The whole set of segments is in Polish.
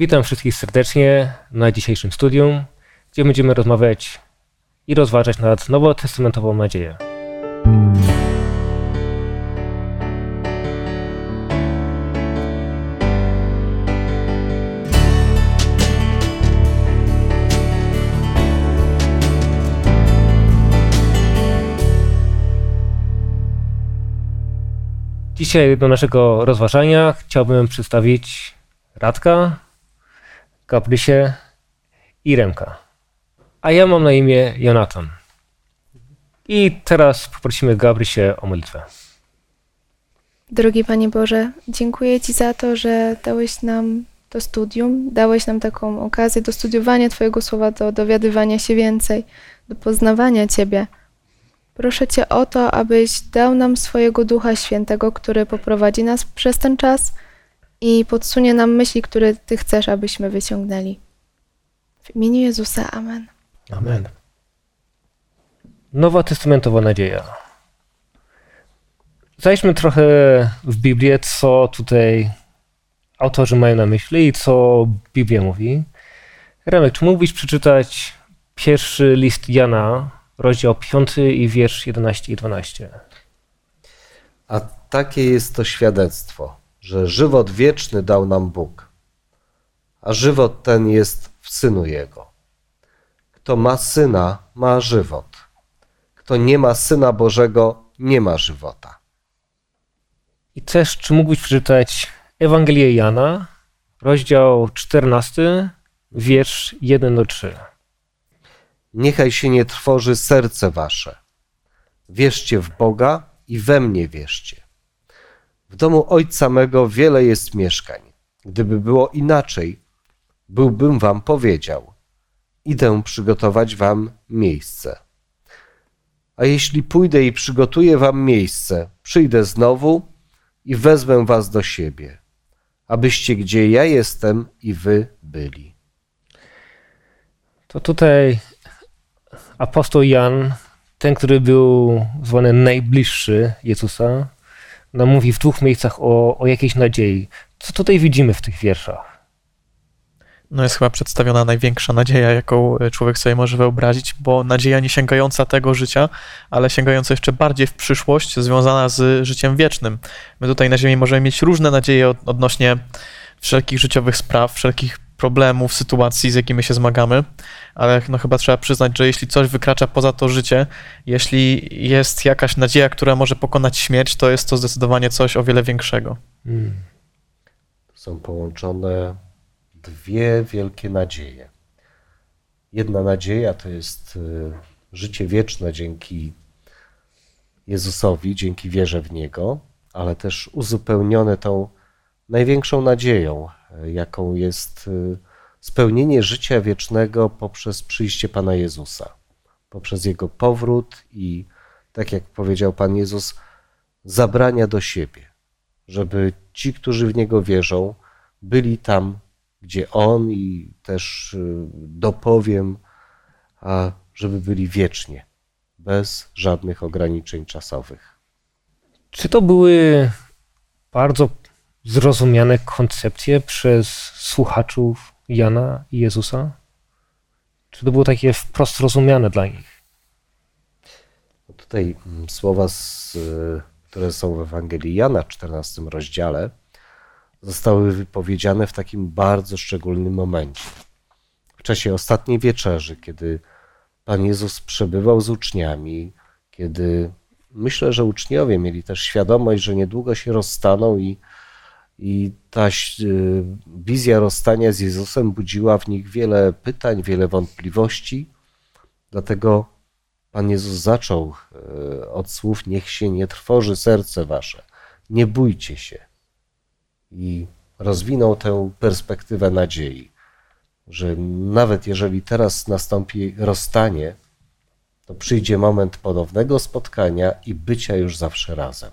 Witam wszystkich serdecznie na dzisiejszym studium, gdzie będziemy rozmawiać i rozważać nad nowotestamentową nadzieję. Dzisiaj do naszego rozważania chciałbym przedstawić Radka, Gabrysię i Remka. A ja mam na imię Jonathan. I teraz poprosimy Gabrysię o modlitwę. Drogi Panie Boże, dziękuję Ci za to, że dałeś nam to studium, dałeś nam taką okazję do studiowania Twojego słowa, do dowiadywania się więcej, do poznawania Ciebie. Proszę Cię o to, abyś dał nam swojego Ducha Świętego, który poprowadzi nas przez ten czas i podsunie nam myśli, które Ty chcesz, abyśmy wyciągnęli. W imieniu Jezusa, Amen. Amen. Nowa testamentowa nadzieja. Zajdźmy trochę w Biblię, co tutaj autorzy mają na myśli i co Biblia mówi. Remek, czy mógłbyś przeczytać pierwszy list Jana, rozdział 5 i wiersz 11 i 12? A takie jest to świadectwo, że żywot wieczny dał nam Bóg, a żywot ten jest w Synu Jego. Kto ma Syna, ma żywot. Kto nie ma Syna Bożego, nie ma żywota. I też, czy mógłbyś przeczytać Ewangelię Jana, rozdział 14, wiersz 1 do 3? Niechaj się nie trwoży serce wasze. Wierzcie w Boga i we mnie wierzcie. W domu Ojca mego wiele jest mieszkań. Gdyby było inaczej, byłbym wam powiedział: Idę przygotować wam miejsce. A jeśli pójdę i przygotuję wam miejsce, przyjdę znowu i wezmę was do siebie, abyście gdzie ja jestem i wy byli. To tutaj apostoł Jan, ten, który był zwany najbliższy Jezusa, nam mówi w dwóch miejscach o, o jakiejś nadziei. Co tutaj widzimy w tych wierszach? no jest chyba przedstawiona największa nadzieja, jaką e, człowiek sobie może wyobrazić, bo nadzieja nie sięgająca tego życia, ale sięgająca jeszcze bardziej w przyszłość, związana z życiem wiecznym. My tutaj na Ziemi możemy mieć różne nadzieje od, odnośnie wszelkich życiowych spraw, wszelkich problemów, sytuacji, z jakimi się zmagamy, ale no chyba trzeba przyznać, że jeśli coś wykracza poza to życie, jeśli jest jakaś nadzieja, która może pokonać śmierć, to jest to zdecydowanie coś o wiele większego. Hmm. Są połączone dwie wielkie nadzieje. Jedna nadzieja to jest y, życie wieczne dzięki Jezusowi, dzięki wierze w Niego, ale też uzupełnione tą największą nadzieją, jaką jest y, spełnienie życia wiecznego poprzez przyjście Pana Jezusa, poprzez Jego powrót i, tak jak powiedział Pan Jezus, zabrania do siebie, żeby ci, którzy w Niego wierzą, byli tam, gdzie On i też dopowiem, a żeby byli wiecznie, bez żadnych ograniczeń czasowych. Czy to były bardzo zrozumiane koncepcje przez słuchaczów Jana i Jezusa? Czy to było takie wprost rozumiane dla nich? Tutaj słowa, z, które są w Ewangelii Jana, 14 rozdziale, zostały wypowiedziane w takim bardzo szczególnym momencie. W czasie ostatniej wieczerzy, kiedy Pan Jezus przebywał z uczniami, kiedy myślę, że uczniowie mieli też świadomość, że niedługo się rozstaną i, i ta wizja rozstania z Jezusem budziła w nich wiele pytań, wiele wątpliwości. Dlatego Pan Jezus zaczął e, od słów: Niech się nie trwoży serce wasze, nie bójcie się i rozwinął tę perspektywę nadziei, że nawet jeżeli teraz nastąpi rozstanie, to przyjdzie moment ponownego spotkania i bycia już zawsze razem.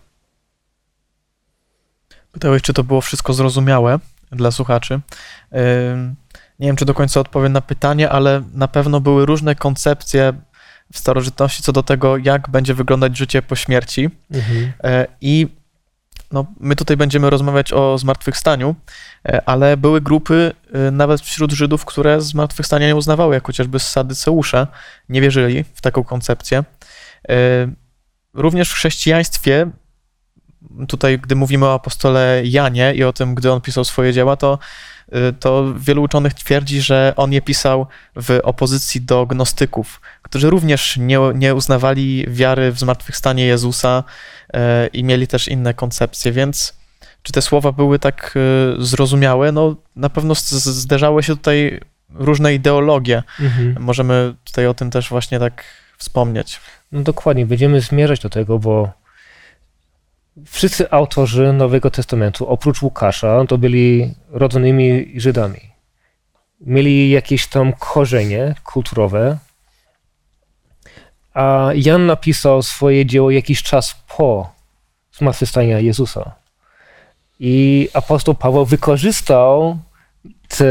Pytałeś, czy to było wszystko zrozumiałe dla słuchaczy. Nie wiem, czy do końca odpowiem na pytanie, ale na pewno były różne koncepcje w starożytności co do tego, jak będzie wyglądać życie po śmierci. Mhm. I no, my tutaj będziemy rozmawiać o zmartwychwstaniu, e, ale były grupy e, nawet wśród Żydów, które zmartwychwstania nie uznawały, jak chociażby Sadyceusze, nie wierzyli w taką koncepcję. E, Również w chrześcijaństwie, tutaj gdy mówimy o apostole Janie i o tym, gdy on pisał swoje dzieła, to, to wielu uczonych twierdzi, że on je pisał w opozycji do gnostyków, którzy również nie, nie uznawali wiary w zmartwychwstanie Jezusa e, i mieli też inne koncepcje, więc czy te słowa były tak e, zrozumiałe? No na pewno zderzały się tutaj różne ideologie. Mhm. Możemy tutaj o tym też właśnie tak wspomnieć. No dokładnie, będziemy zmierzać do tego, bo wszyscy autorzy Nowego Testamentu, oprócz Łukasza, to byli rodzonymi Żydami. Mieli jakieś tam korzenie kulturowe, a Jan napisał swoje dzieło jakiś czas po zmartwychwstaniu Jezusa. I apostoł Paweł wykorzystał te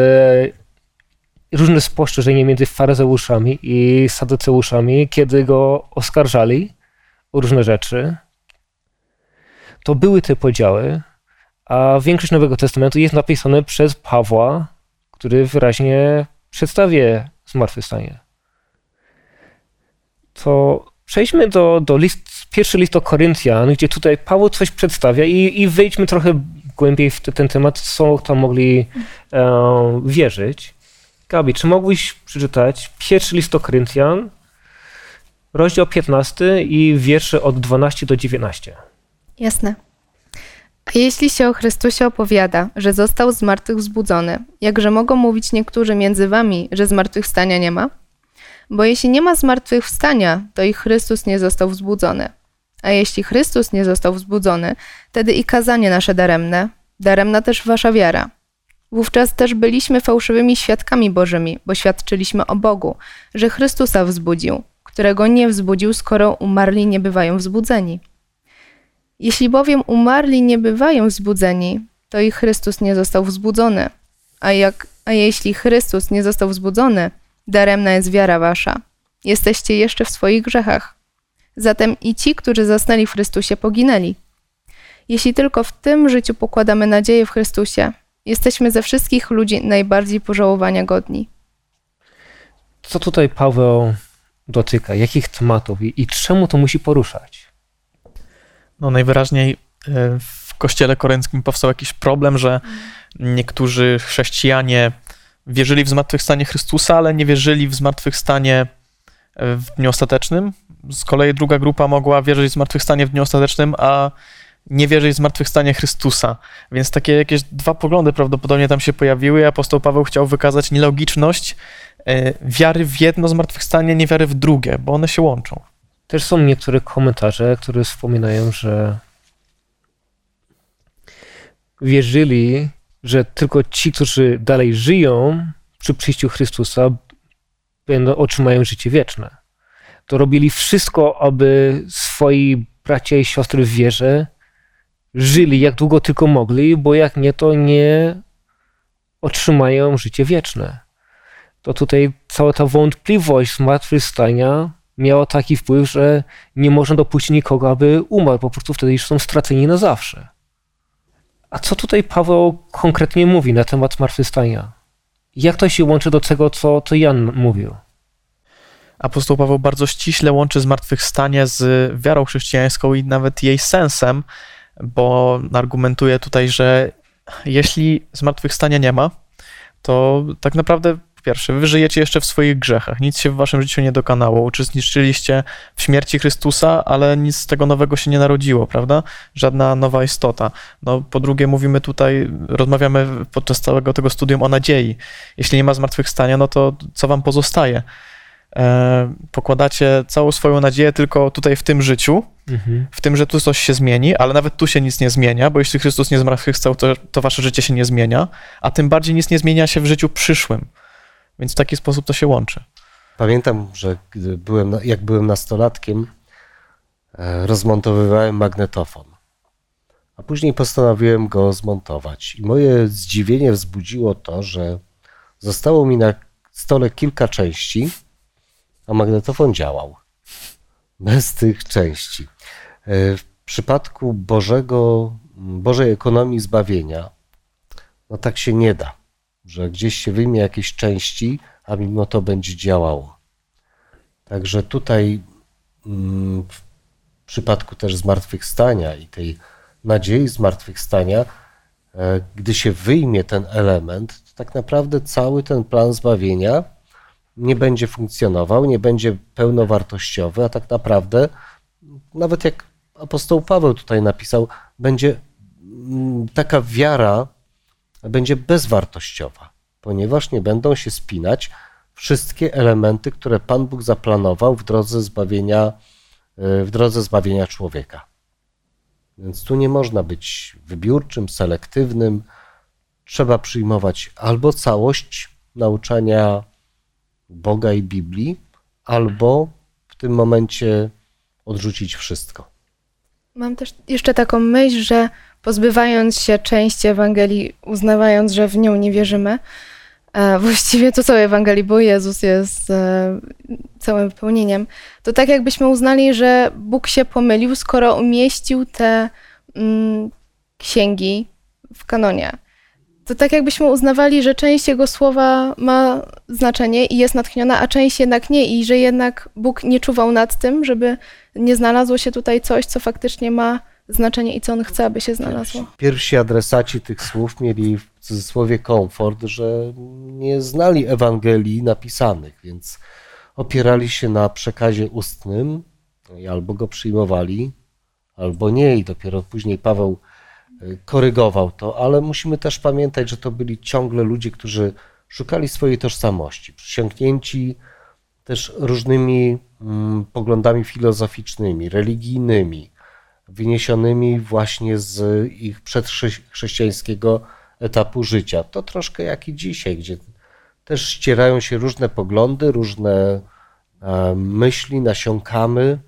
różne spostrzeżenia między faryzeuszami i saduceuszami, kiedy go oskarżali o różne rzeczy. To były te podziały, a większość Nowego Testamentu jest napisane przez Pawła, który wyraźnie przedstawia zmartwychwstanie. To przejdźmy do, do list, pierwszy list do Koryntian, gdzie tutaj Paweł coś przedstawia i, i wejdźmy trochę głębiej w te, ten temat, co tam mogli e, wierzyć. Gabi, czy mógłbyś przeczytać pierwszy list do Koryntian, rozdział 15 i wiersze od 12 do 19? Jasne. A jeśli się o Chrystusie opowiada, że został z martwych wzbudzony, jakże mogą mówić niektórzy między wami, że zmartwychwstania nie ma? Bo jeśli nie ma zmartwychwstania, to i Chrystus nie został wzbudzony. A jeśli Chrystus nie został wzbudzony, wtedy i kazanie nasze daremne, daremna też wasza wiara. Wówczas też byliśmy fałszywymi świadkami Bożymi, bo świadczyliśmy o Bogu, że Chrystusa wzbudził, którego nie wzbudził, skoro umarli nie bywają wzbudzeni. Jeśli bowiem umarli nie bywają wzbudzeni, to i Chrystus nie został wzbudzony. A, jak, a jeśli Chrystus nie został wzbudzony, daremna jest wiara wasza. Jesteście jeszcze w swoich grzechach. Zatem i ci, którzy zasnęli w Chrystusie, poginęli. Jeśli tylko w tym życiu pokładamy nadzieję w Chrystusie, jesteśmy ze wszystkich ludzi najbardziej pożałowania godni. Co tutaj Paweł dotyka? Jakich tematów i, i czemu to musi poruszać? No najwyraźniej e, w kościele korynckim powstał jakiś problem, że niektórzy chrześcijanie wierzyli w zmartwychwstanie Chrystusa, ale nie wierzyli w zmartwychwstanie e, w dniu ostatecznym. Z kolei druga grupa mogła wierzyć w zmartwychwstanie w dniu ostatecznym, a nie wierzyć w zmartwychwstanie Chrystusa. Więc takie jakieś dwa poglądy prawdopodobnie tam się pojawiły apostoł Paweł chciał wykazać nielogiczność e, wiary w jedno zmartwychwstanie, nie wiary w drugie, bo one się łączą. Też są niektóre komentarze, które wspominają, że wierzyli, że tylko ci, którzy dalej żyją przy przyjściu Chrystusa, będą, otrzymają życie wieczne. To robili wszystko, aby swoi bracia i siostry w wierze żyli jak długo tylko mogli, bo jak nie, to nie otrzymają życie wieczne. To tutaj cała ta wątpliwość zmartwychwstania miała taki wpływ, że nie można dopuścić nikogo, aby umarł. Po prostu wtedy już są straceni na zawsze. A co tutaj Paweł konkretnie mówi na temat zmartwychwstania? Jak to się łączy do tego, co, co Jan mówił? Apostoł Paweł bardzo ściśle łączy zmartwychwstanie z wiarą chrześcijańską i nawet jej sensem, bo argumentuje tutaj, że jeśli zmartwychwstania nie ma, to tak naprawdę po pierwsze, wy żyjecie jeszcze w swoich grzechach, nic się w waszym życiu nie dokonało, uczestniczyliście w śmierci Chrystusa, ale nic z tego nowego się nie narodziło, prawda? Żadna nowa istota. No, po drugie, mówimy tutaj, rozmawiamy podczas całego tego studium o nadziei. Jeśli nie ma zmartwychwstania, no to co wam pozostaje? E, pokładacie całą swoją nadzieję tylko tutaj w tym życiu, Mhm. w tym, że tu coś się zmieni, ale nawet tu się nic nie zmienia, bo jeśli Chrystus nie zmartwychwstał, to, to wasze życie się nie zmienia, a tym bardziej nic nie zmienia się w życiu przyszłym. Więc w taki sposób to się łączy. Pamiętam, że byłem, jak byłem nastolatkiem, e, rozmontowywałem magnetofon. A później postanowiłem go zmontować. I moje zdziwienie wzbudziło to, że zostało mi na stole kilka części, a magnetofon działał. Bez tych części. E, W przypadku Bożego Bożej ekonomii zbawienia, no tak się nie da, że gdzieś się wyjmie jakieś części, a mimo to będzie działało. Także tutaj mm, w przypadku też zmartwychwstania i tej nadziei zmartwychwstania, e, gdy się wyjmie ten element, to tak naprawdę cały ten plan zbawienia nie będzie funkcjonował, nie będzie pełnowartościowy, a tak naprawdę, nawet jak apostoł Paweł tutaj napisał, będzie mm, taka wiara będzie bezwartościowa, ponieważ nie będą się spinać wszystkie elementy, które Pan Bóg zaplanował w drodze zbawienia, w drodze zbawienia człowieka. Więc tu nie można być wybiórczym, selektywnym. Trzeba przyjmować albo całość nauczania Boga i Biblii, albo w tym momencie odrzucić wszystko. Mam też jeszcze taką myśl, że pozbywając się części Ewangelii, uznawając, że w nią nie wierzymy, e, właściwie to całej Ewangelii, bo Jezus jest e, całym wypełnieniem, to tak jakbyśmy uznali, że Bóg się pomylił, skoro umieścił te mm, księgi w kanonie. To tak jakbyśmy uznawali, że część Jego słowa ma znaczenie i jest natchniona, a część jednak nie i że jednak Bóg nie czuwał nad tym, żeby nie znalazło się tutaj coś, co faktycznie ma znaczenie i co On chce, aby się znalazło. Pierwsi adresaci tych słów mieli w cudzysłowie komfort, że nie znali Ewangelii napisanych, więc opierali się na przekazie ustnym i albo go przyjmowali, albo nie. I dopiero później Paweł y, korygował to, ale musimy też pamiętać, że to byli ciągle ludzie, którzy szukali swojej tożsamości, przysiągnięci też różnymi mm, poglądami filozoficznymi, religijnymi, wyniesionymi właśnie z ich przedchrześcijańskiego etapu życia. To troszkę jak i dzisiaj, gdzie też ścierają się różne poglądy, różne e, myśli, nasiąkamy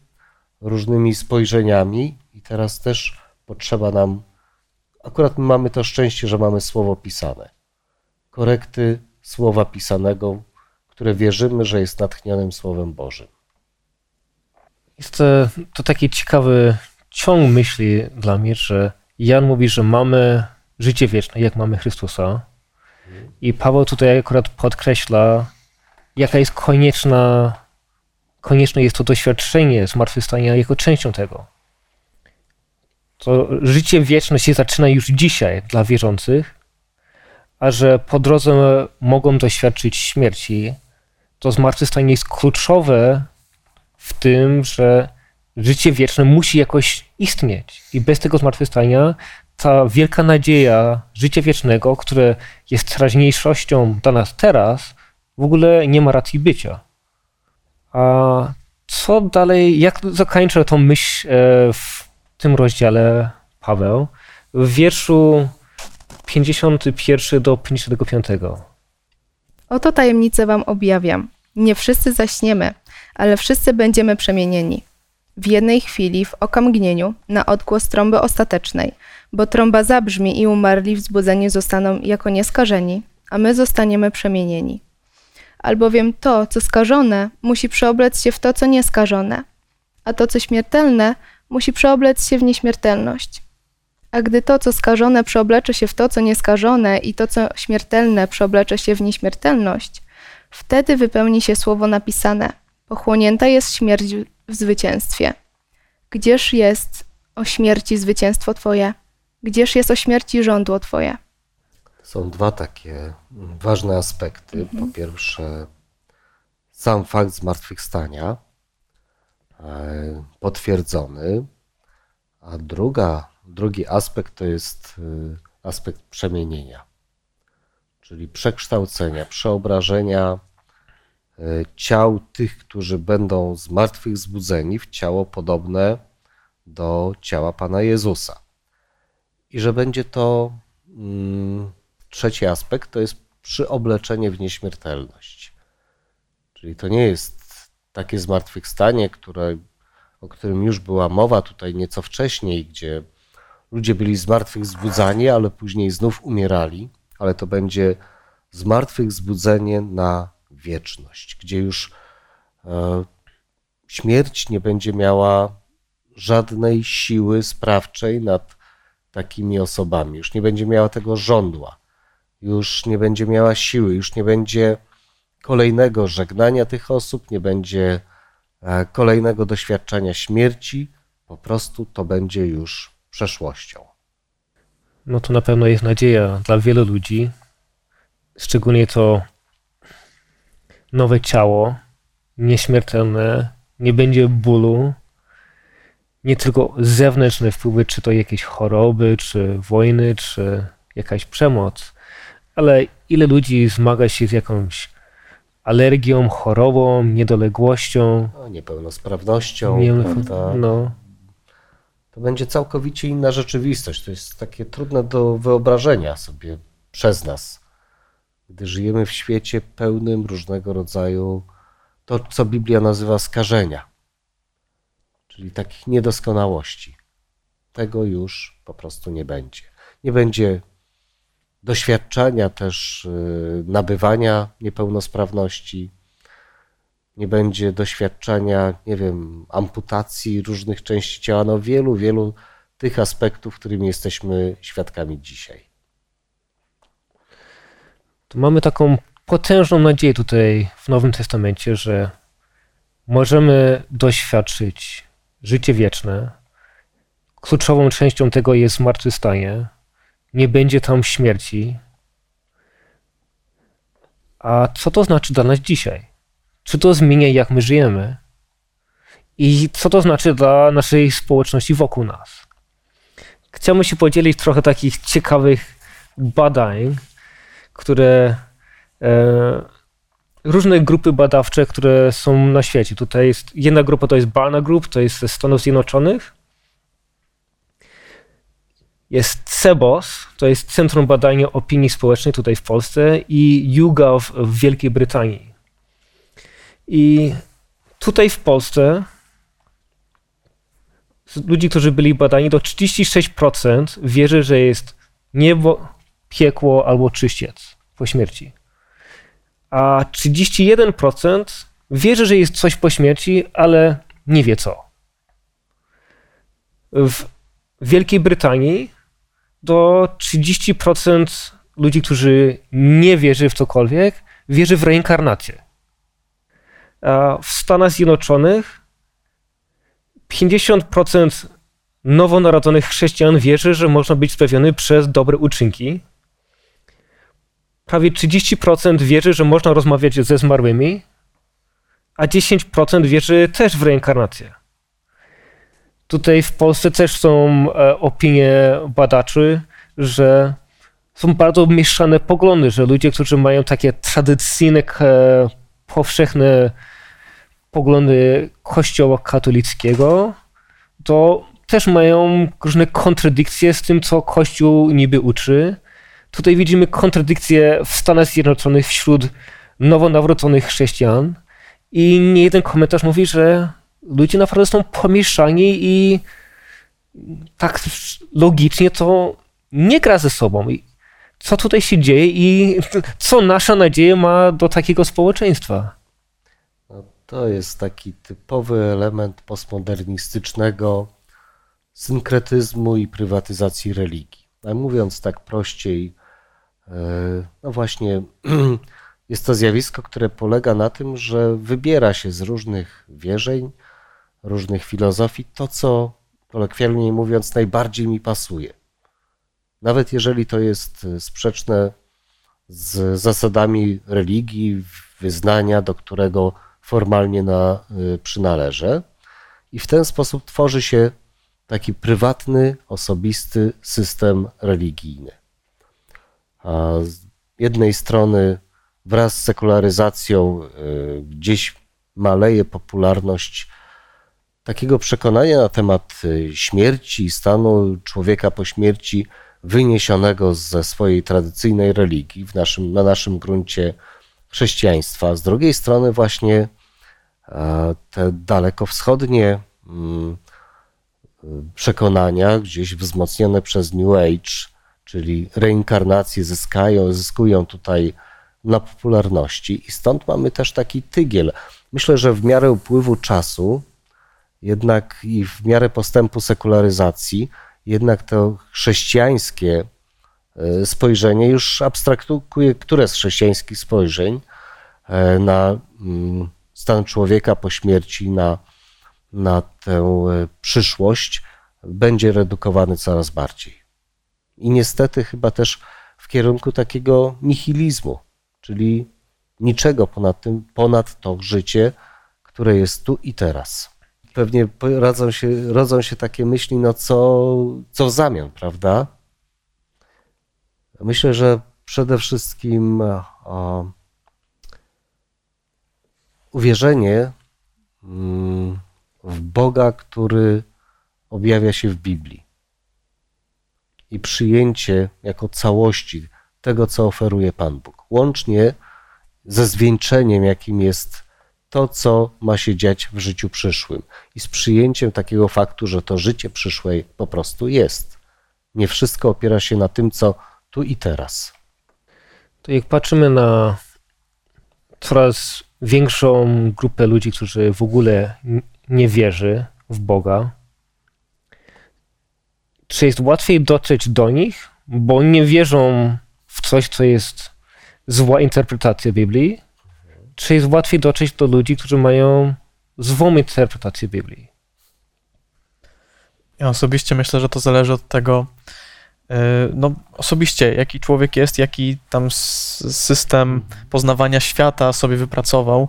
różnymi spojrzeniami i teraz też potrzeba nam, akurat my mamy to szczęście, że mamy słowo pisane. Korekty słowa pisanego, które wierzymy, że jest natchnionym Słowem Bożym. Jest to, to taki ciekawy ciąg myśli dla mnie, że Jan mówi, że mamy życie wieczne, jak mamy Chrystusa. I Paweł tutaj akurat podkreśla, jaka jest konieczna, konieczne jest to doświadczenie zmartwychwstania jako częścią tego. To życie wieczne się zaczyna już dzisiaj dla wierzących, a że po drodze mogą doświadczyć śmierci, to zmartwychwstanie jest kluczowe w tym, że życie wieczne musi jakoś istnieć. I bez tego zmartwychwstania ta wielka nadzieja życia wiecznego, które jest teraźniejszością dla nas teraz, w ogóle nie ma racji bycia. A co dalej, jak zakończę tą myśl e, w tym rozdziale Paweł? W wierszu 51 do 55. Oto tajemnicę wam objawiam. Nie wszyscy zaśniemy, ale wszyscy będziemy przemienieni. W jednej chwili, w okamgnieniu, na odgłos trąby ostatecznej, bo trąba zabrzmi i umarli wzbudzeni zostaną jako nieskażeni, a my zostaniemy przemienieni. Albowiem to, co skażone, musi przeoblec się w to, co nieskażone, a to, co śmiertelne, musi przeoblec się w nieśmiertelność. A gdy to, co skażone, przeoblecze się w to, co nieskażone, i to, co śmiertelne, przeoblecze się w nieśmiertelność, wtedy wypełni się słowo napisane: Pochłonięta jest śmierć w zwycięstwie. Gdzież jest o śmierci zwycięstwo Twoje? Gdzież jest o śmierci żądło Twoje? Są dwa takie ważne aspekty. Mhm. Po pierwsze, sam fakt zmartwychwstania e, potwierdzony, a druga, drugi aspekt to jest e, aspekt przemienienia, czyli przekształcenia, przeobrażenia ciał tych, którzy będą z martwych zbudzeni w ciało podobne do ciała Pana Jezusa. I że będzie to mm, trzeci aspekt, to jest przyobleczenie w nieśmiertelność. Czyli to nie jest takie zmartwychwstanie, które, o którym już była mowa tutaj nieco wcześniej, gdzie ludzie byli z martwych zbudzani, ale później znów umierali, ale to będzie zmartwychwzbudzenie na wieczność, gdzie już e, śmierć nie będzie miała żadnej siły sprawczej nad takimi osobami, już nie będzie miała tego żądła, już nie będzie miała siły, już nie będzie kolejnego żegnania tych osób, nie będzie e, kolejnego doświadczenia śmierci, po prostu to będzie już przeszłością. No to na pewno jest nadzieja dla wielu ludzi, szczególnie to nowe ciało, nieśmiertelne, nie będzie bólu, nie tylko zewnętrzne wpływy, czy to jakieś choroby, czy wojny, czy jakaś przemoc, ale ile ludzi zmaga się z jakąś alergią, chorobą, niedoległością. No, niepełnosprawnością, Nie, prawda? no, To będzie całkowicie inna rzeczywistość. To jest takie trudne do wyobrażenia sobie przez nas, gdy żyjemy w świecie pełnym różnego rodzaju to, co Biblia nazywa skażenia, czyli takich niedoskonałości. Tego już po prostu nie będzie. Nie będzie doświadczenia też y, nabywania niepełnosprawności, nie będzie doświadczenia, nie wiem, amputacji różnych części ciała, no wielu, wielu tych aspektów, którymi jesteśmy świadkami dzisiaj. Mamy taką potężną nadzieję tutaj w Nowym Testamencie, że możemy doświadczyć życie wieczne. Kluczową częścią tego jest zmartwychwstanie. Nie będzie tam śmierci. A co to znaczy dla nas dzisiaj? Czy to zmienia, jak my żyjemy? I co to znaczy dla naszej społeczności wokół nas? Chciałbym się podzielić trochę takich ciekawych badań, które e, różne grupy badawcze, które są na świecie. Tutaj jest jedna grupa to jest Barna Group, to jest ze Stanów Zjednoczonych. Jest CEBOS, to jest Centrum Badania Opinii Społecznej tutaj w Polsce i YouGov w Wielkiej Brytanii. I tutaj w Polsce z ludzi, którzy byli badani, to 36% wierzy, że jest niebo, piekło albo czyściec po śmierci. A 31% wierzy, że jest coś po śmierci, ale nie wie co. W Wielkiej Brytanii do 30% ludzi, którzy nie wierzy w cokolwiek, wierzy w reinkarnację. A w Stanach Zjednoczonych 50% nowonarodzonych chrześcijan wierzy, że można być sprawiony przez dobre uczynki. Prawie 30% wierzy, że można rozmawiać ze zmarłymi, a 10% wierzy też w reinkarnację. Tutaj w Polsce też są e, opinie badaczy, że są bardzo mieszane poglądy, że ludzie, którzy mają takie tradycyjne, e, powszechne poglądy Kościoła katolickiego, to też mają różne kontradykcje z tym, co Kościół niby uczy. Tutaj widzimy kontradykcje w Stanach Zjednoczonych wśród nowonawróconych chrześcijan i nie jeden komentarz mówi, że ludzie naprawdę są pomieszani i tak logicznie to nie gra ze sobą. Co tutaj się dzieje i co nasza nadzieja ma do takiego społeczeństwa? No, to jest taki typowy element postmodernistycznego synkretyzmu i prywatyzacji religii. A mówiąc tak prościej, no właśnie, jest to zjawisko, które polega na tym, że wybiera się z różnych wierzeń, różnych filozofii to, co kolokwialnie mówiąc najbardziej mi pasuje. Nawet jeżeli to jest sprzeczne z zasadami religii, wyznania, do którego formalnie na, y, przynależę. I w ten sposób tworzy się taki prywatny, osobisty system religijny. Z jednej strony wraz z sekularyzacją y, gdzieś maleje popularność takiego przekonania na temat y, śmierci, stanu człowieka po śmierci, wyniesionego ze swojej tradycyjnej religii, w naszym, na naszym gruncie chrześcijaństwa. Z drugiej strony, właśnie te dalekowschodnie mm, przekonania, gdzieś wzmocnione przez New Age, czyli reinkarnacje, zyskają, zyskują tutaj na popularności, i stąd mamy też taki tygiel. Myślę, że w miarę upływu czasu, jednak i w miarę postępu sekularyzacji, jednak to chrześcijańskie e, spojrzenie już abstraktuje które z chrześcijańskich spojrzeń e, na mm, stan człowieka po śmierci, na, na tę e, przyszłość, będzie redukowany coraz bardziej. I niestety chyba też w kierunku takiego nihilizmu, czyli niczego ponad tym, ponad to życie, które jest tu i teraz. Pewnie rodzą się, rodzą się takie myśli, no co, co w zamian, prawda? Myślę, że przede wszystkim o, uwierzenie mm, w Boga, który objawia się w Biblii i przyjęcie jako całości tego, co oferuje Pan Bóg, łącznie ze zwieńczeniem, jakim jest to, co ma się dziać w życiu przyszłym i z przyjęciem takiego faktu, że to życie przyszłe po prostu jest. Nie wszystko opiera się na tym, co tu i teraz. To jak patrzymy na coraz większą grupę ludzi, którzy w ogóle nie wierzy w Boga, czy jest łatwiej dotrzeć do nich, bo nie wierzą w coś, co jest zła interpretacja Biblii, czy jest łatwiej dotrzeć do ludzi, którzy mają złą interpretację Biblii? Ja osobiście myślę, że to zależy od tego, e, no osobiście, jaki człowiek jest, jaki tam system poznawania świata sobie wypracował,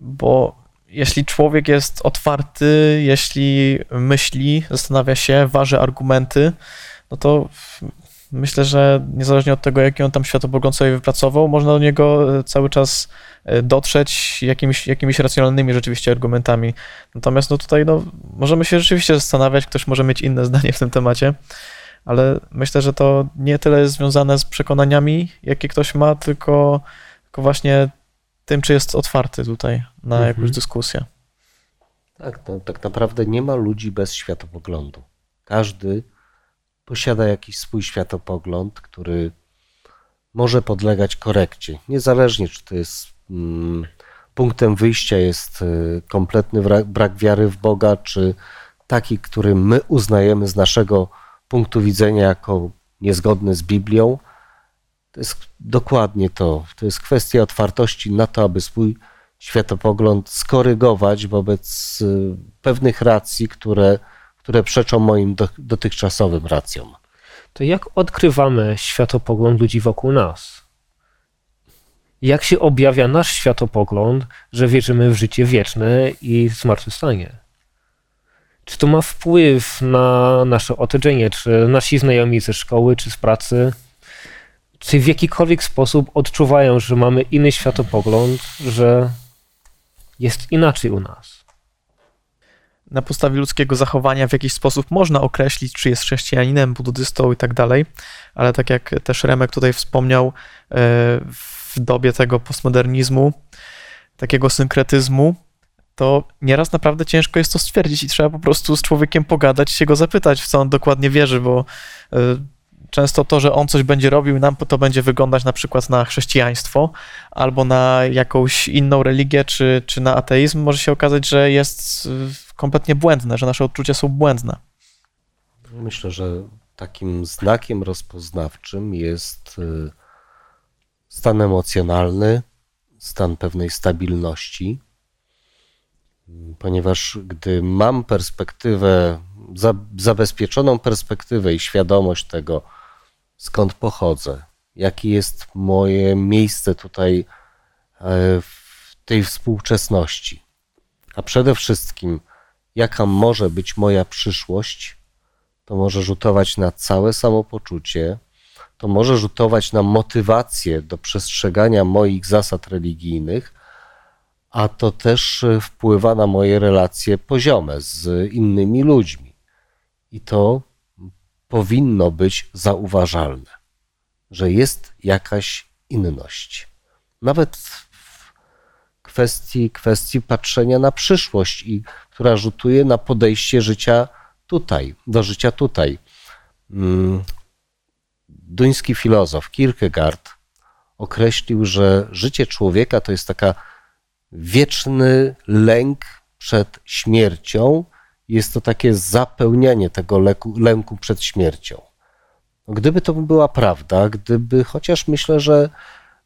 bo jeśli człowiek jest otwarty, jeśli myśli, zastanawia się, waży argumenty, no to myślę, że niezależnie od tego, jaki on tam światopogląd sobie wypracował, można do niego e, cały czas e, dotrzeć jakimiś, jakimiś racjonalnymi rzeczywiście argumentami. Natomiast no tutaj no, możemy się rzeczywiście zastanawiać, ktoś może mieć inne zdanie w tym temacie, ale myślę, że to nie tyle jest związane z przekonaniami, jakie ktoś ma, tylko, tylko właśnie tym, czy jest otwarty tutaj na mhm. jakąś dyskusję. Tak, no, tak naprawdę nie ma ludzi bez światopoglądu. Każdy posiada jakiś swój światopogląd, który może podlegać korekcie. Niezależnie, czy to jest mm, punktem wyjścia jest y, kompletny brak, brak wiary w Boga, czy taki, który my uznajemy z naszego punktu widzenia jako niezgodny z Biblią. To jest dokładnie to. To jest kwestia otwartości na to, aby swój światopogląd skorygować wobec y, pewnych racji, które które przeczą moim dotychczasowym racjom. To jak odkrywamy światopogląd ludzi wokół nas? Jak się objawia nasz światopogląd, że wierzymy w życie wieczne i zmartwychwstanie? Czy to ma wpływ na nasze otoczenie, czy nasi znajomi ze szkoły, czy z pracy? Czy w jakikolwiek sposób odczuwają, że mamy inny światopogląd, że jest inaczej u nas? na podstawie ludzkiego zachowania w jakiś sposób można określić, czy jest chrześcijaninem, buddystą i tak dalej, ale tak jak też Remek tutaj wspomniał, e, w dobie tego postmodernizmu, takiego synkretyzmu, to nieraz naprawdę ciężko jest to stwierdzić i trzeba po prostu z człowiekiem pogadać, się go zapytać, w co on dokładnie wierzy, bo e, często to, że on coś będzie robił, nam to będzie wyglądać na przykład na chrześcijaństwo albo na jakąś inną religię czy, czy na ateizm, może się okazać, że jest kompletnie błędne, że nasze odczucia są błędne. Myślę, że takim znakiem rozpoznawczym jest y, stan emocjonalny, stan pewnej stabilności, ponieważ gdy mam perspektywę, zabezpieczoną perspektywę i świadomość tego, skąd pochodzę, jakie jest moje miejsce tutaj e, w tej współczesności, a przede wszystkim jaka może być moja przyszłość, to może rzutować na całe samopoczucie, to może rzutować na motywację do przestrzegania moich zasad religijnych, a to też wpływa na moje relacje poziome z innymi ludźmi. I to powinno być zauważalne, że jest jakaś inność. Nawet w kwestii, kwestii patrzenia na przyszłość i która rzutuje na podejście życia tutaj, do życia tutaj. Mm, duński filozof Kierkegaard określił, że życie człowieka to jest taka wieczny lęk przed śmiercią Jest to takie zapełnianie tego lęku, lęku przed śmiercią. No, gdyby to była prawda, gdyby, chociaż myślę, że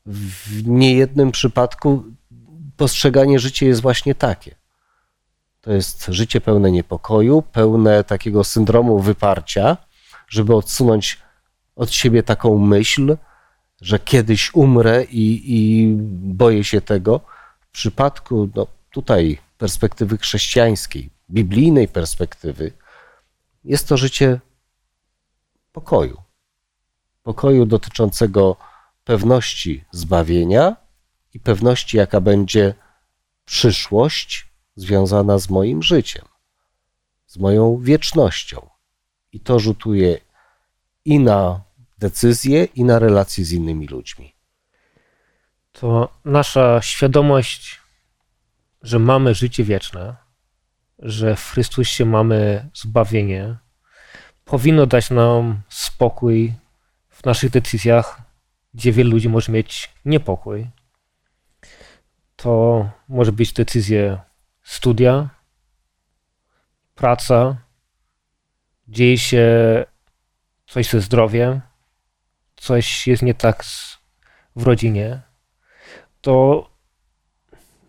w niejednym przypadku postrzeganie życia jest właśnie takie. To jest życie pełne niepokoju, pełne takiego syndromu wyparcia, żeby odsunąć od siebie taką myśl, że kiedyś umrę i, i boję się tego. W przypadku no, tutaj perspektywy chrześcijańskiej, biblijnej perspektywy, jest to życie pokoju. Pokoju dotyczącego pewności zbawienia i pewności, jaka będzie przyszłość związana z moim życiem, z moją wiecznością. I to rzutuje i na decyzje, i na relacje z innymi ludźmi. To nasza świadomość, że mamy życie wieczne, że w Chrystusie mamy zbawienie, powinno dać nam spokój w naszych decyzjach, gdzie wielu ludzi może mieć niepokój. To może być decyzje studia, praca, dzieje się coś ze zdrowiem, coś jest nie tak w rodzinie, to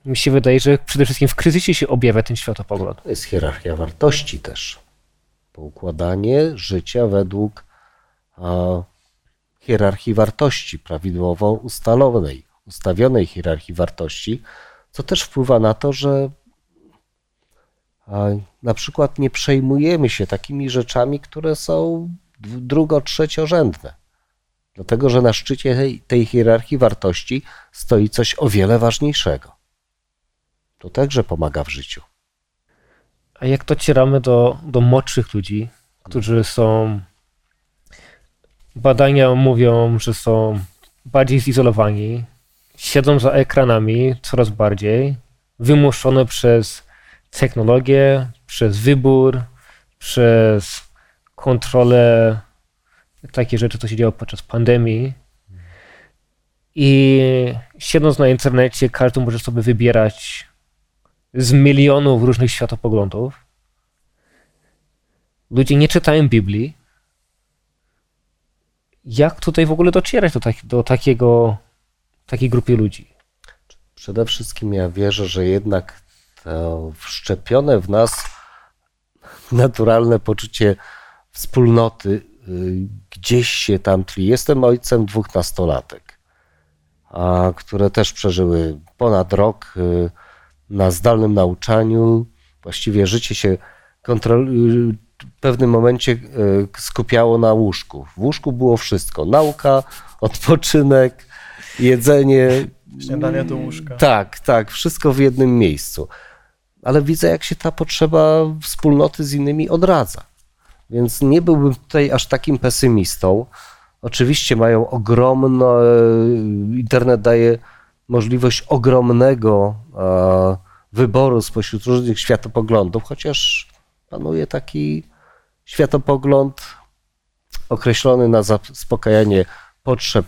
mi się wydaje, że przede wszystkim w kryzysie się objawia ten światopogląd. To jest hierarchia wartości też. Poukładanie życia według a, hierarchii wartości, prawidłowo ustalonej, ustawionej hierarchii wartości, co też wpływa na to, że a, na przykład nie przejmujemy się takimi rzeczami, które są drugo, trzeciorzędne. Dlatego, że na szczycie tej, tej hierarchii wartości stoi coś o wiele ważniejszego. To także pomaga w życiu. A jak docieramy do, do młodszych ludzi, którzy są. Badania mówią, że są bardziej zizolowani, siedzą za ekranami coraz bardziej, wymuszone przez technologię, przez wybór, przez kontrolę, takie rzeczy, co się działo podczas pandemii. I siedząc na internecie, każdy może sobie wybierać z milionów różnych światopoglądów. Ludzie nie czytają Biblii. Jak tutaj w ogóle docierać do, tak, do takiego, takiej grupy ludzi? Przede wszystkim ja wierzę, że jednak to wszczepione w nas naturalne poczucie wspólnoty y, gdzieś się tam tli. Jestem ojcem dwóch nastolatek, a, które też przeżyły ponad rok y, na zdalnym nauczaniu. Właściwie życie się kontrol... w pewnym momencie y, skupiało na łóżku. W łóżku było wszystko. Nauka, odpoczynek, jedzenie. Śniadanie do łóżka. Tak, tak, wszystko w jednym miejscu. Ale widzę, jak się ta potrzeba wspólnoty z innymi odradza. Więc nie byłbym tutaj aż takim pesymistą. Oczywiście mają ogromne, internet daje możliwość ogromnego e, wyboru spośród różnych światopoglądów, chociaż panuje taki światopogląd określony na zaspokajanie potrzeb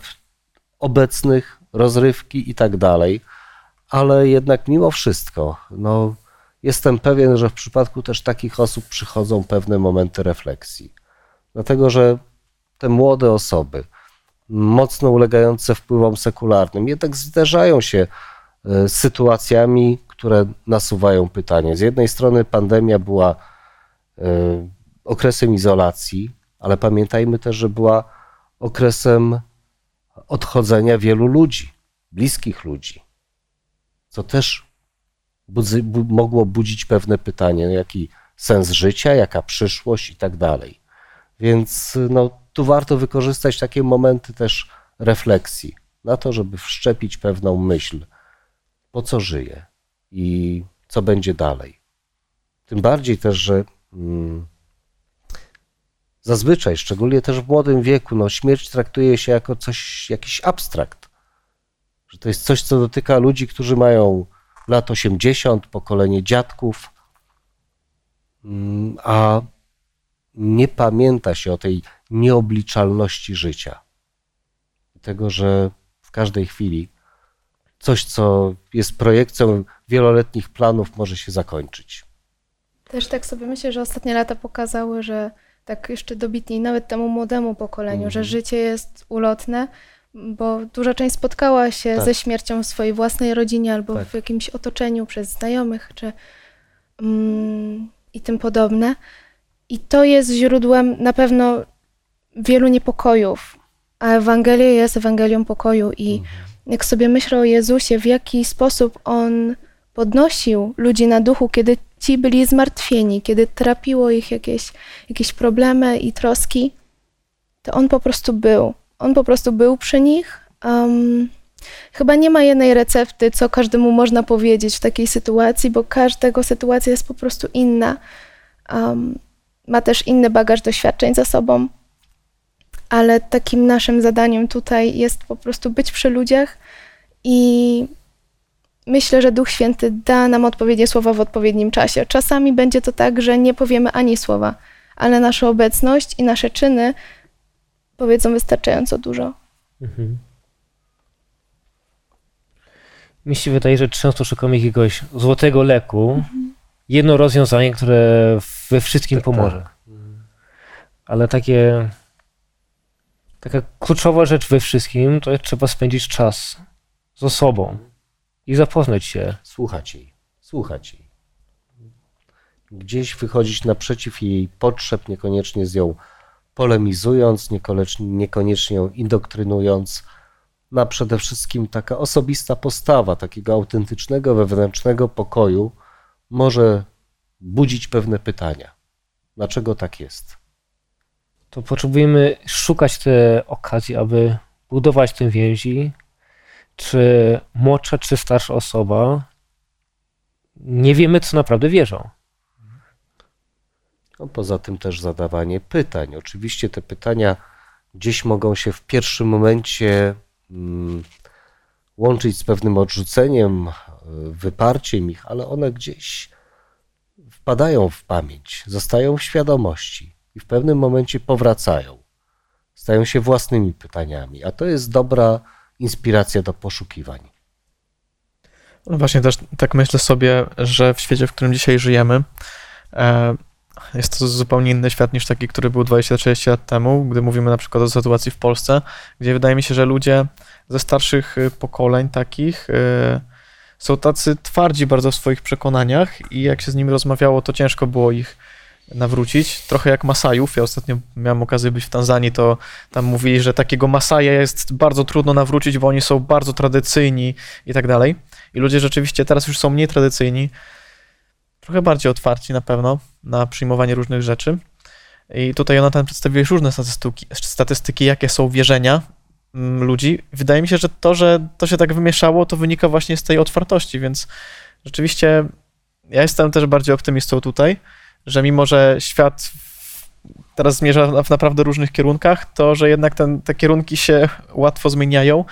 obecnych, rozrywki i tak dalej, ale jednak mimo wszystko, no, jestem pewien, że w przypadku też takich osób przychodzą pewne momenty refleksji. Dlatego, że te młode osoby, mocno ulegające wpływom sekularnym, jednak zderzają się z sytuacjami, które nasuwają pytanie. Z jednej strony pandemia była okresem izolacji, ale pamiętajmy też, że była okresem odchodzenia wielu ludzi, bliskich ludzi, co też mogło budzić pewne pytanie, jaki sens życia, jaka przyszłość i tak dalej. Więc no, tu warto wykorzystać takie momenty też refleksji na to, żeby wszczepić pewną myśl, po co żyję i co będzie dalej. Tym bardziej też, że mm, zazwyczaj, szczególnie też w młodym wieku, no, śmierć traktuje się jako coś, jakiś abstrakt. Że to jest coś, co dotyka ludzi, którzy mają lat 80, pokolenie dziadków, mm, a nie pamięta się o tej nieobliczalności życia. Tego, że w każdej chwili coś, co jest projekcją wieloletnich planów, może się zakończyć. Też tak sobie myślę, że ostatnie lata pokazały, że tak jeszcze dobitniej nawet temu młodemu pokoleniu, Mhm. że życie jest ulotne, bo duża część spotkała się Tak. ze śmiercią w swojej własnej rodzinie albo Tak. w jakimś otoczeniu przez znajomych czy mm, i tym podobne. I to jest źródłem na pewno wielu niepokojów, a Ewangelia jest Ewangelią pokoju i Mhm. jak sobie myślę o Jezusie, w jaki sposób On podnosił ludzi na duchu, kiedy ci byli zmartwieni, kiedy trapiło ich jakieś, jakieś problemy i troski, to On po prostu był. On po prostu był przy nich. Um, chyba nie ma jednej recepty, co każdemu można powiedzieć w takiej sytuacji, bo każdego sytuacja jest po prostu inna. Um, ma też inny bagaż doświadczeń za sobą, ale takim naszym zadaniem tutaj jest po prostu być przy ludziach i myślę, że Duch Święty da nam odpowiednie słowa w odpowiednim czasie. Czasami będzie to tak, że nie powiemy ani słowa, ale nasza obecność i nasze czyny powiedzą wystarczająco dużo. Mhm. Mi się wydaje, że często szukamy jakiegoś złotego leku, jedno rozwiązanie, które we wszystkim Tak, pomoże. Ale takie taka kluczowa rzecz we wszystkim, to trzeba spędzić czas z osobą i zapoznać się. Słuchać jej, słuchać jej. Gdzieś wychodzić naprzeciw jej potrzeb, niekoniecznie z nią polemizując, niekoniecznie, niekoniecznie ją indoktrynując. No a przede wszystkim taka osobista postawa takiego autentycznego, wewnętrznego pokoju może budzić pewne pytania. Dlaczego tak jest? To potrzebujemy szukać te okazji, aby budować te więzi, czy młodsza, czy starsza osoba. Nie wiemy, co naprawdę wierzą. No, poza tym też zadawanie pytań. Oczywiście te pytania gdzieś mogą się w pierwszym momencie mm, łączyć z pewnym odrzuceniem, y, wyparciem ich, ale one gdzieś wpadają w pamięć, zostają w świadomości i w pewnym momencie powracają. Stają się własnymi pytaniami, a to jest dobra inspiracja do poszukiwań. No Właśnie też tak myślę sobie, że w świecie, w którym dzisiaj żyjemy, e, jest to zupełnie inny świat niż taki, który był 20-30 lat temu, gdy mówimy na przykład o sytuacji w Polsce, gdzie wydaje mi się, że ludzie ze starszych y, pokoleń takich y, są tacy twardzi bardzo w swoich przekonaniach i jak się z nimi rozmawiało, to ciężko było ich nawrócić. Trochę jak Masajów. Ja ostatnio miałem okazję być w Tanzanii, to tam mówili, że takiego Masaja jest bardzo trudno nawrócić, bo oni są bardzo tradycyjni i tak dalej. I ludzie rzeczywiście teraz już są mniej tradycyjni, trochę bardziej otwarci na pewno na przyjmowanie różnych rzeczy. I tutaj Jonathan przedstawiłeś różne statystyki, statystyki jakie są wierzenia mm, ludzi. Wydaje mi się, że to, że to się tak wymieszało, to wynika właśnie z tej otwartości, więc rzeczywiście ja jestem też bardziej optymistą tutaj, że mimo, że świat teraz zmierza w naprawdę różnych kierunkach, to że jednak ten, te kierunki się łatwo zmieniają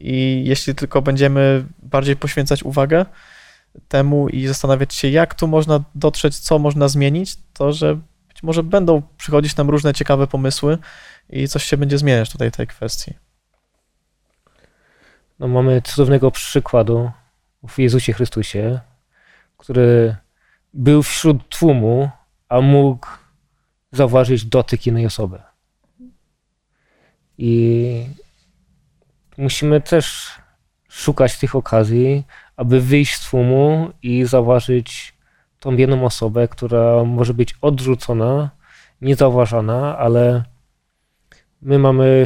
i jeśli tylko będziemy bardziej poświęcać uwagę temu i zastanawiać się, jak tu można dotrzeć, co można zmienić, to że być może będą przychodzić nam różne ciekawe pomysły i coś się będzie zmieniać tutaj w tej kwestii. No, mamy cudownego przykładu w Jezusie Chrystusie, który był wśród tłumu, a mógł zauważyć dotyk innej osoby. I musimy też szukać tych okazji, aby wyjść z tłumu i zauważyć tą jedną osobę, która może być odrzucona, niezauważana, ale my mamy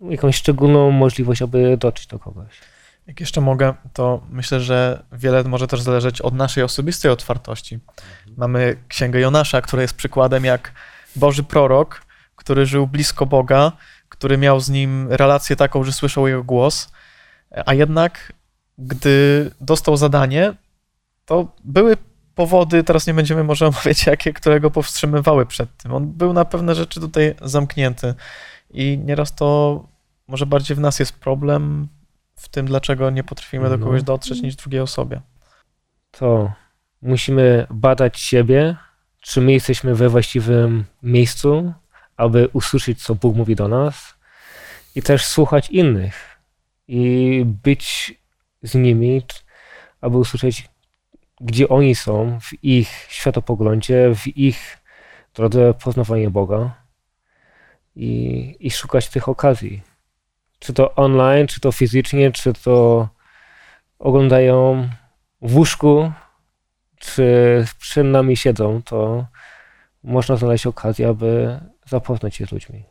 jakąś szczególną możliwość, aby dotrzeć do kogoś. Jak jeszcze mogę, to myślę, że wiele może też zależeć od naszej osobistej otwartości. Mamy Księgę Jonasza, która jest przykładem jak Boży prorok, który żył blisko Boga, który miał z nim relację taką, że słyszał jego głos, a jednak gdy dostał zadanie, to były powody, teraz nie będziemy może omawiać jakie, które go powstrzymywały przed tym. On był na pewne rzeczy tutaj zamknięty i nieraz to może bardziej w nas jest problem w tym, dlaczego nie potrafimy do No. kogoś dotrzeć niż drugiej osobie. to musimy badać siebie, czy my jesteśmy we właściwym miejscu, aby usłyszeć, co Bóg mówi do nas, i też słuchać innych i być z nimi, aby usłyszeć, gdzie oni są, w ich światopoglądzie, w ich drodze poznawania Boga i, i szukać tych okazji. Czy to online, czy to fizycznie, czy to oglądają w łóżku, czy przed nami siedzą, to można znaleźć okazję, aby zapoznać się z ludźmi.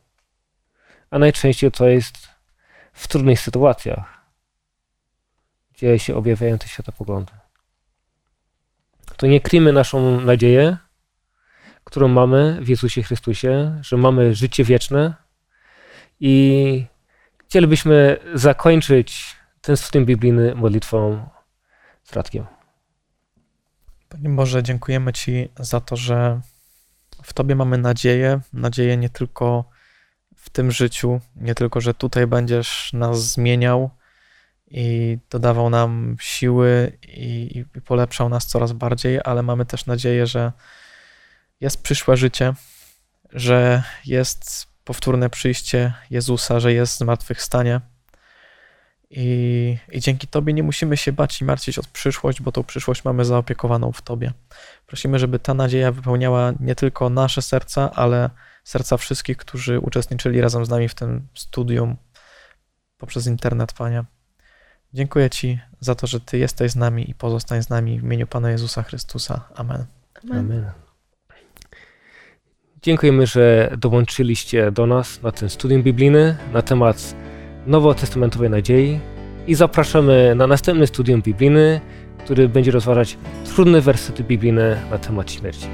A najczęściej to jest w trudnych sytuacjach, gdzie się objawiają te światopoglądy. To nie kryjmy naszą nadzieję, którą mamy w Jezusie Chrystusie, że mamy życie wieczne i chcielibyśmy zakończyć ten studium biblijny modlitwą z Radkiem. Panie Boże, dziękujemy Ci za to, że w Tobie mamy nadzieję, nadzieję nie tylko w tym życiu, nie tylko, że tutaj będziesz nas zmieniał i dodawał nam siły i, i polepszał nas coraz bardziej, ale mamy też nadzieję, że jest przyszłe życie, że jest powtórne przyjście Jezusa, że jest zmartwychwstanie. I, I dzięki Tobie nie musimy się bać i martwić o przyszłość, bo tą przyszłość mamy zaopiekowaną w Tobie. Prosimy, żeby ta nadzieja wypełniała nie tylko nasze serca, ale serca wszystkich, którzy uczestniczyli razem z nami w tym studium poprzez internet, Panie. Dziękuję Ci za to, że Ty jesteś z nami i pozostań z nami w imieniu Pana Jezusa Chrystusa. Amen. Amen. Amen. Dziękujemy, że dołączyliście do nas na ten studium biblijny na temat nowotestamentowej nadziei i zapraszamy na następny studium biblijny, który będzie rozważać trudne wersety biblijne na temat śmierci.